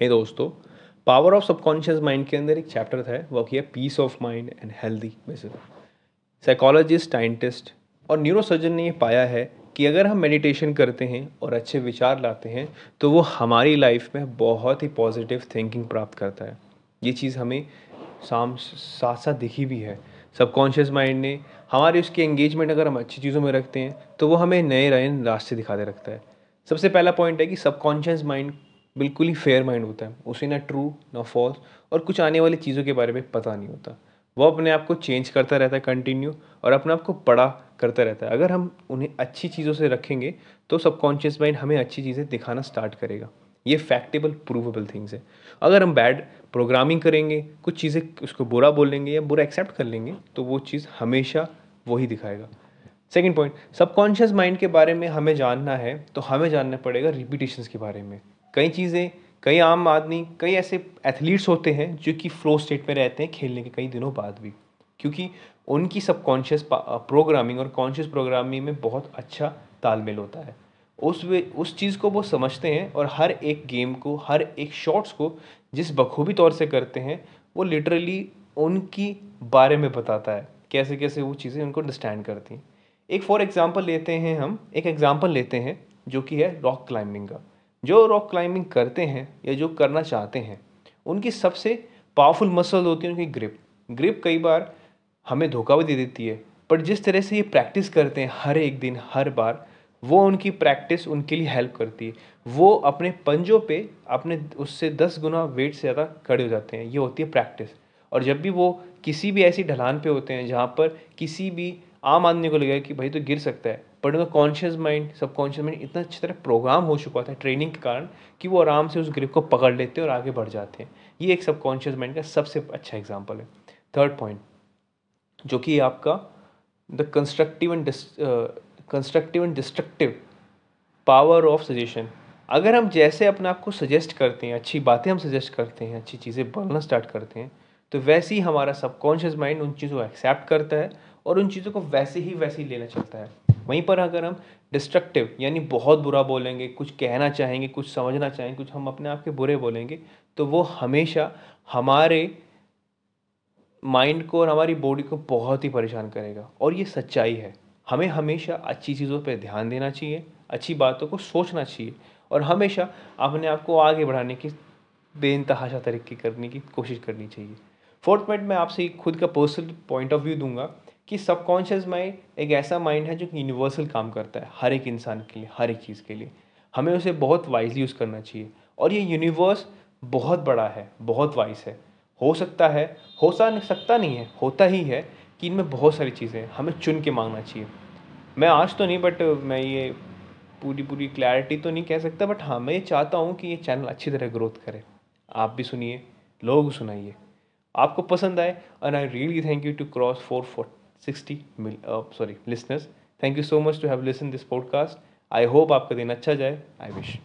हे दोस्तों power of subconscious mind के अंदर एक चैप्टर था, वो किया peace of mind and healthy basis psychologist scientist और न्यूरोसर्जन ने ये पाया है कि अगर हम मेडिटेशन करते हैं और अच्छे विचार लाते हैं तो वो हमारी लाइफ में बहुत ही पॉजिटिव थिंकिंग प्राप्त करता है। ये चीज़ हमें साम साथ साथ दिखी भी है। सबकॉन्शियस माइंड ने हमारे उसकी एंगेजमेंट अगर हम अच्छी चीज़ों में रखते हैं तो वो हमें नए नए रास्ते दिखाते रखता है। सबसे पहला पॉइंट है कि सबकॉन्शियस माइंड बिल्कुल ही फेयर माइंड होता है। उसे ना ट्रू ना फॉल्स और कुछ आने वाली चीज़ों के बारे में पता नहीं होता। वो अपने आप को चेंज करता रहता है कंटिन्यू और अपने आप को बड़ा करता रहता है। अगर हम उन्हें अच्छी चीज़ों से रखेंगे तो सबकॉन्शियस माइंड हमें अच्छी चीज़ें दिखाना स्टार्ट करेगा। ये फैक्टेबल प्रूवेबल थिंग्स है। अगर हम बैड प्रोग्रामिंग करेंगे, कुछ चीज़ें उसको बुरा बोलेंगे या बुरा एक्सेप्ट कर लेंगे तो वो चीज़ हमेशा वही दिखाएगा। सेकेंड पॉइंट सबकॉन्शियस माइंड के बारे में हमें जानना है तो हमें जानना पड़ेगा रिपीटेशंस के बारे में। कई चीज़ें, कई आम आदमी, कई ऐसे एथलीट्स होते हैं जो कि फ्लो स्टेट में रहते हैं खेलने के कई दिनों बाद भी। क्योंकि उनकी सबकॉन्शियस प्रोग्रामिंग और कॉन्शियस प्रोग्रामिंग में बहुत अच्छा तालमेल होता है। उस वे, उस चीज़ को वो समझते हैं और हर एक गेम को, हर एक शॉट्स को जिस बखूबी तौर से करते हैं, वो लिटरली उनकी बारे में बताता है कैसे कैसे वो चीज़ें उनको अंडरस्टैंड करती हैं। एक फॉर एग्ज़ाम्पल लेते हैं हम, एक एग्ज़ाम्पल लेते हैं जो कि है रॉक क्लाइंबिंग का। जो रॉक क्लाइंबिंग करते हैं या जो करना चाहते हैं, उनकी सबसे पावरफुल मसल होती है उनकी ग्रिप ग्रिप कई बार हमें धोखा भी दे देती है, पर जिस तरह से ये प्रैक्टिस करते हैं, हर एक दिन, हर बार, वो उनकी प्रैक्टिस उनके लिए हेल्प करती है. वो अपने पंजों पे, अपने उससे दस गुना वेट से ज़्यादा खड़े हो जाते हैं. ये होती है प्रैक्टिस और जब भी वो किसी भी ऐसी ढलान पे होते हैं जहाँ पर किसी भी आम आदमी को लगेगा कि भाई तो गिर सकता है बट उनका कॉन्शियस माइंड सबकॉन्शियस माइंड इतना अच्छी तरह प्रोग्राम हो चुका था ट्रेनिंग के कारण कि वो आराम से उस ग्रिप को पकड़ लेते हैं और आगे बढ़ जाते हैं। ये एक सबकॉन्शियस माइंड का सबसे अच्छा एग्ज़ाम्पल है। थर्ड पॉइंट जो कि आपका the constructive and constructive and destructive power of suggestion अगर हम जैसे अपने आप को सजेस्ट करते हैं, अच्छी बातें हम सजेस्ट करते हैं, अच्छी चीज़ें बोलना स्टार्ट करते हैं तो वैसे ही हमारा सबकॉन्शियस माइंड उन चीज़ों को एक्सेप्ट करता है और उन चीज़ों को वैसे ही वैसे ही लेना चलता है। वहीं पर अगर हम डिस्ट्रक्टिव यानी बहुत बुरा बोलेंगे, कुछ कहना चाहेंगे, कुछ समझना चाहेंगे, कुछ हम अपने आप के बुरे बोलेंगे तो वो हमेशा हमारे माइंड को और हमारी बॉडी को बहुत ही परेशान करेगा। और ये सच्चाई है। हमें हमेशा अच्छी चीज़ों पर ध्यान देना चाहिए, अच्छी बातों को सोचना चाहिए, और हमेशा अपने आप को आगे बढ़ाने की बेनतहाशा तरीके करने की कोशिश करनी चाहिए। फोर्थ पॉइंट मैं आपसे खुद का पर्सनल पॉइंट ऑफ़ व्यू दूँगा। कि सबकॉन्शियस माइंड एक ऐसा माइंड है जो यूनिवर्सल काम करता है, हर एक इंसान के लिए, हर एक चीज़ के लिए। हमें उसे बहुत वाइजली यूज़ करना चाहिए। और ये यूनिवर्स बहुत बड़ा है, बहुत वाइज है। हो सकता है, हो सकता नहीं है, होता ही है कि इनमें बहुत सारी चीज़ें हैं, हमें चुन के मांगना चाहिए। मैं आज तो नहीं बट मैं ये पूरी पूरी क्लैरिटी तो नहीं कह सकता बट हाँ मैं ये चाहता हूँ कि ये चैनल अच्छी तरह ग्रोथ करे। आप भी सुनिए, लोग सुनाइए। आपको पसंद आए and I really thank you to cross four four sixty sorry listeners thank you so much to have listen this podcast I hope आपका दिन अच्छा जाए. I wish